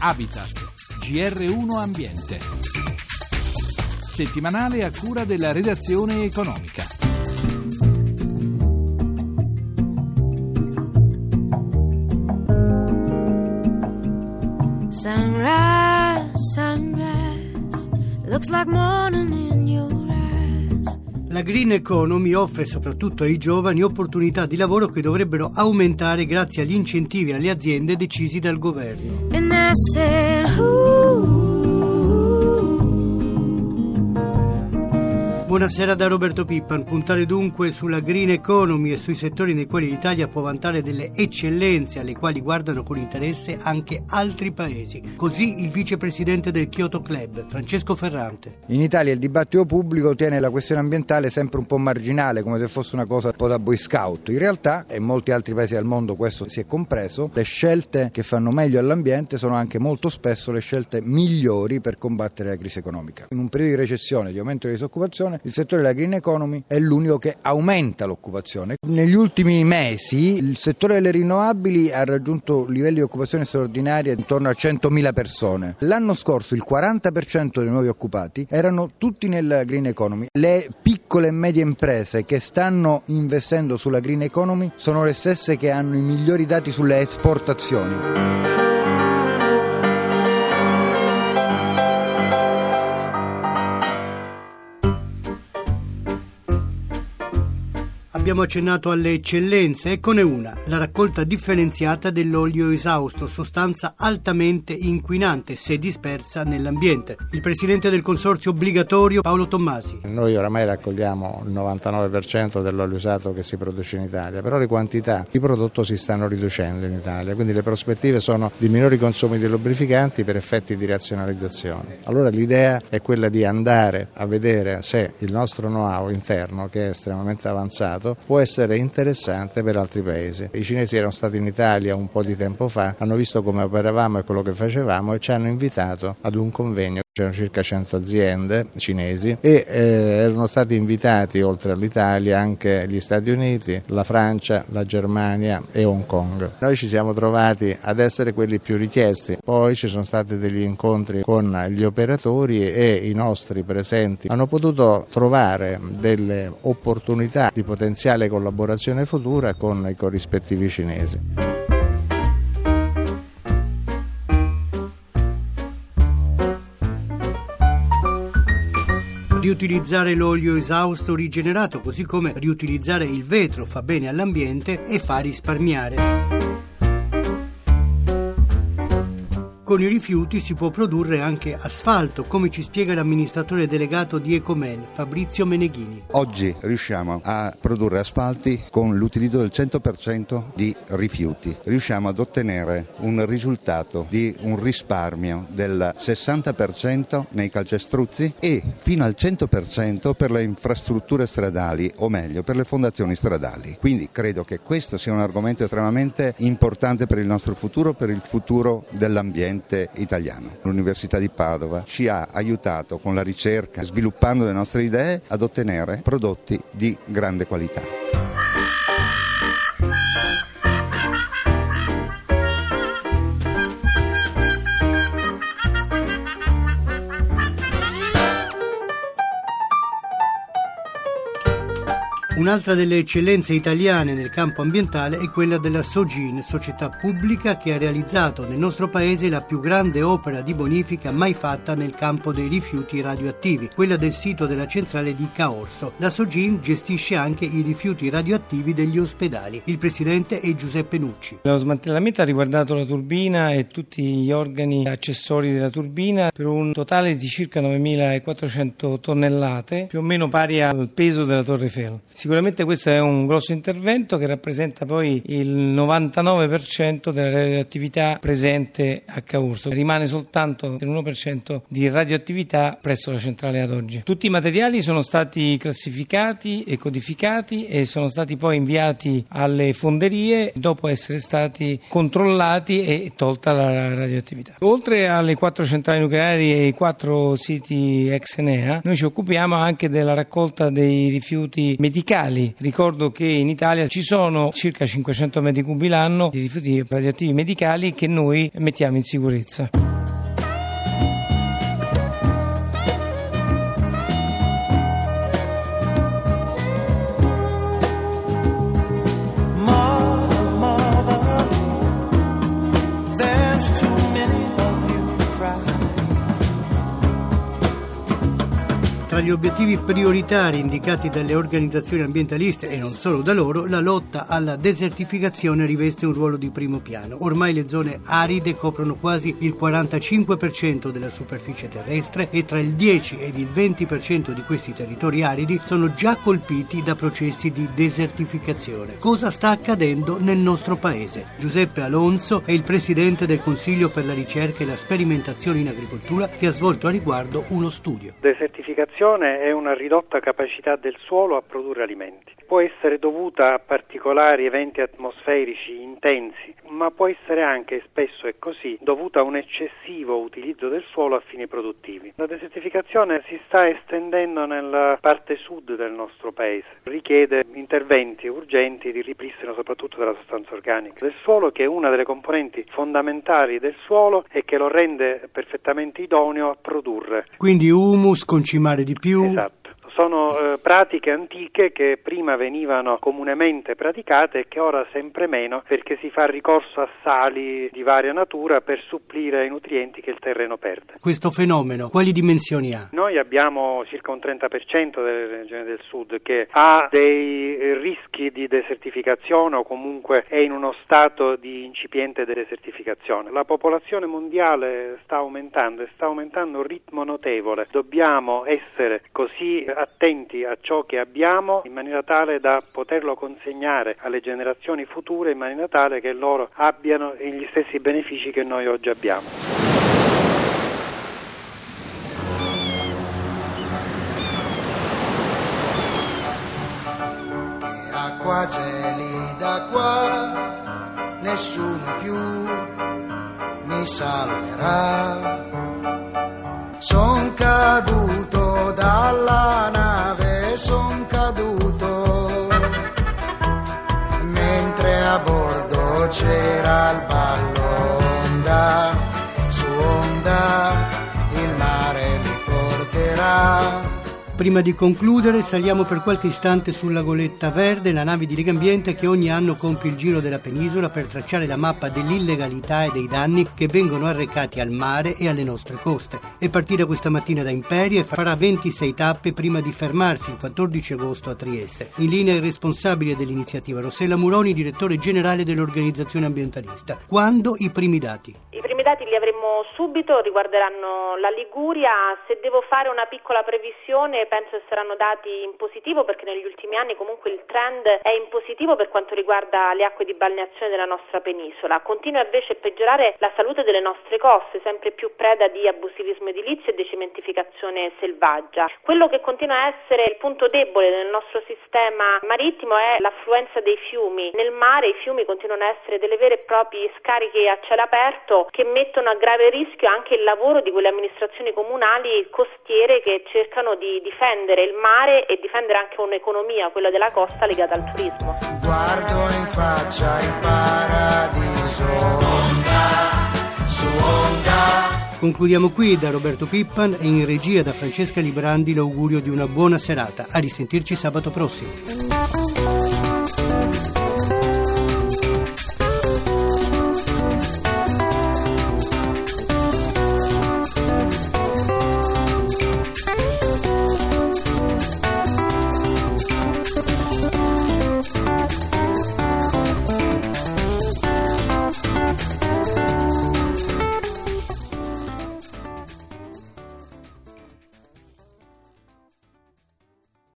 Habitat, GR1 Ambiente. Settimanale a cura della redazione economica. Sunrise, sunrise, looks like morning in eyes. La green economy offre soprattutto ai giovani opportunità di lavoro che dovrebbero aumentare grazie agli incentivi alle aziende decisi dal governo. Buonasera da Roberto Pippan. Puntare dunque sulla green economy e sui settori nei quali l'Italia può vantare delle eccellenze alle quali guardano con interesse anche altri paesi. Così il vicepresidente del Kyoto Club, Francesco Ferrante. In Italia il dibattito pubblico tiene la questione ambientale sempre un po' marginale, come se fosse una cosa un po' da boy scout. In realtà, e in molti altri paesi del mondo questo si è compreso, le scelte che fanno meglio all'ambiente sono anche molto spesso le scelte migliori per combattere la crisi economica. In un periodo di recessione, di aumento di disoccupazione, il settore della green economy è l'unico che aumenta l'occupazione. Negli ultimi mesi il settore delle rinnovabili ha raggiunto livelli di occupazione straordinaria intorno a 100.000 persone. L'anno scorso il 40% dei nuovi occupati erano tutti nella green economy. Le piccole e medie imprese che stanno investendo sulla green economy sono le stesse che hanno i migliori dati sulle esportazioni. Abbiamo accennato alle eccellenze, eccone una, la raccolta differenziata dell'olio esausto, sostanza altamente inquinante se dispersa nell'ambiente. Il presidente del consorzio obbligatorio Paolo Tommasi. Noi oramai raccogliamo il 99% dell'olio usato che si produce in Italia, però le quantità di prodotto si stanno riducendo in Italia, quindi le prospettive sono di minori consumi di lubrificanti per effetti di razionalizzazione. Allora l'idea è quella di andare a vedere se il nostro know-how interno, che è estremamente avanzato, può essere interessante per altri paesi. I cinesi erano stati in Italia un po' di tempo fa, hanno visto come operavamo e quello che facevamo e ci hanno invitato ad un convegno c'erano circa 100 aziende cinesi e eh, erano stati invitati oltre all'Italia anche gli Stati Uniti, la Francia, la Germania e Hong Kong. Noi ci siamo trovati ad essere quelli più richiesti, poi ci sono stati degli incontri con gli operatori e i nostri presenti hanno potuto trovare delle opportunità di potenziale collaborazione futura con i corrispettivi cinesi. Riutilizzare l'olio esausto rigenerato, così come riutilizzare il vetro, fa bene all'ambiente e fa risparmiare. Con i rifiuti si può produrre anche asfalto, come ci spiega l'amministratore delegato di Ecomen, Fabrizio Meneghini. Oggi riusciamo a produrre asfalti con l'utilizzo del 100% di rifiuti. Riusciamo ad ottenere un risultato di un risparmio del 60% nei calcestruzzi e fino al 100% per le infrastrutture stradali, o meglio, per le fondazioni stradali. Quindi credo che questo sia un argomento estremamente importante per il nostro futuro, per il futuro dell'ambiente italiano. L'Università di Padova ci ha aiutato con la ricerca, sviluppando le nostre idee, ad ottenere prodotti di grande qualità. Un'altra delle eccellenze italiane nel campo ambientale è quella della Sogin, società pubblica che ha realizzato nel nostro paese la più grande opera di bonifica mai fatta nel campo dei rifiuti radioattivi, quella del sito della centrale di Caorso. La Sogin gestisce anche i rifiuti radioattivi degli ospedali. Il presidente è Giuseppe Nucci. Lo smantellamento ha riguardato la turbina e tutti gli organi accessori della turbina per un totale di circa 9.400 tonnellate, più o meno pari al peso della Torre Eiffel. Sicuramente questo è un grosso intervento che rappresenta poi il 99% della radioattività presente a Caurso. Rimane soltanto l'1% di radioattività presso la centrale ad oggi. Tutti i materiali sono stati classificati e codificati e sono stati poi inviati alle fonderie dopo essere stati controllati e tolta la radioattività. Oltre alle quattro centrali nucleari e i quattro siti ex Enea, noi ci occupiamo anche della raccolta dei rifiuti medicali medicali. Ricordo che in Italia ci sono circa 500 metri cubi l'anno di rifiuti radioattivi medicali che noi mettiamo in sicurezza. Gli obiettivi prioritari indicati dalle organizzazioni ambientaliste e non solo da loro, la lotta alla desertificazione riveste un ruolo di primo piano. Ormai le zone aride coprono quasi il 45% della superficie terrestre e tra il 10 ed il 20% di questi territori aridi sono già colpiti da processi di desertificazione. Cosa sta accadendo nel nostro paese? Giuseppe Alonso è il presidente del Consiglio per la ricerca e la sperimentazione in agricoltura che ha svolto a riguardo uno studio. Desertificazione è una ridotta capacità del suolo a produrre alimenti. Può essere dovuta a particolari eventi atmosferici intensi, ma può essere anche, spesso è così, dovuta a un eccessivo utilizzo del suolo a fini produttivi. La desertificazione si sta estendendo nella parte sud del nostro paese, richiede interventi urgenti di ripristino soprattutto della sostanza organica del suolo, che è una delle componenti fondamentali del suolo e che lo rende perfettamente idoneo a produrre. Quindi humus, concimare di più. Esatto sono eh, pratiche antiche che prima venivano comunemente praticate e che ora sempre meno perché si fa ricorso a sali di varia natura per supplire ai nutrienti che il terreno perde. Questo fenomeno quali dimensioni ha? Noi abbiamo circa un 30% delle regioni del sud che ha dei rischi di desertificazione o comunque è in uno stato di incipiente desertificazione. La popolazione mondiale sta aumentando e sta aumentando a un ritmo notevole. Dobbiamo essere così attenti a ciò che abbiamo in maniera tale da poterlo consegnare alle generazioni future in maniera tale che loro abbiano gli stessi benefici che noi oggi abbiamo. acqua gelida qua, nessuno più mi salverà. C'era il ballo Prima di concludere saliamo per qualche istante sulla goletta verde, la nave di Legambiente che ogni anno compie il giro della penisola per tracciare la mappa dell'illegalità e dei danni che vengono arrecati al mare e alle nostre coste. È partita questa mattina da Imperia e farà 26 tappe prima di fermarsi il 14 agosto a Trieste. In linea il responsabile dell'iniziativa Rossella Muroni, direttore generale dell'organizzazione ambientalista. Quando i primi dati? Dati li avremo subito, riguarderanno la Liguria. Se devo fare una piccola previsione penso che saranno dati in positivo perché negli ultimi anni comunque il trend è in positivo per quanto riguarda le acque di balneazione della nostra penisola. Continua invece a peggiorare la salute delle nostre coste, sempre più preda di abusivismo edilizio e decementificazione selvaggia. Quello che continua a essere il punto debole del nostro sistema marittimo è l'affluenza dei fiumi. Nel mare i fiumi continuano a essere delle vere e proprie scariche a cielo aperto che mettono a grave rischio anche il lavoro di quelle amministrazioni comunali costiere che cercano di difendere il mare e difendere anche un'economia, quella della costa, legata al turismo. Guardo in faccia il paradiso, onda su onda. Concludiamo qui da Roberto Pippan e in regia da Francesca Librandi l'augurio di una buona serata. A risentirci sabato prossimo.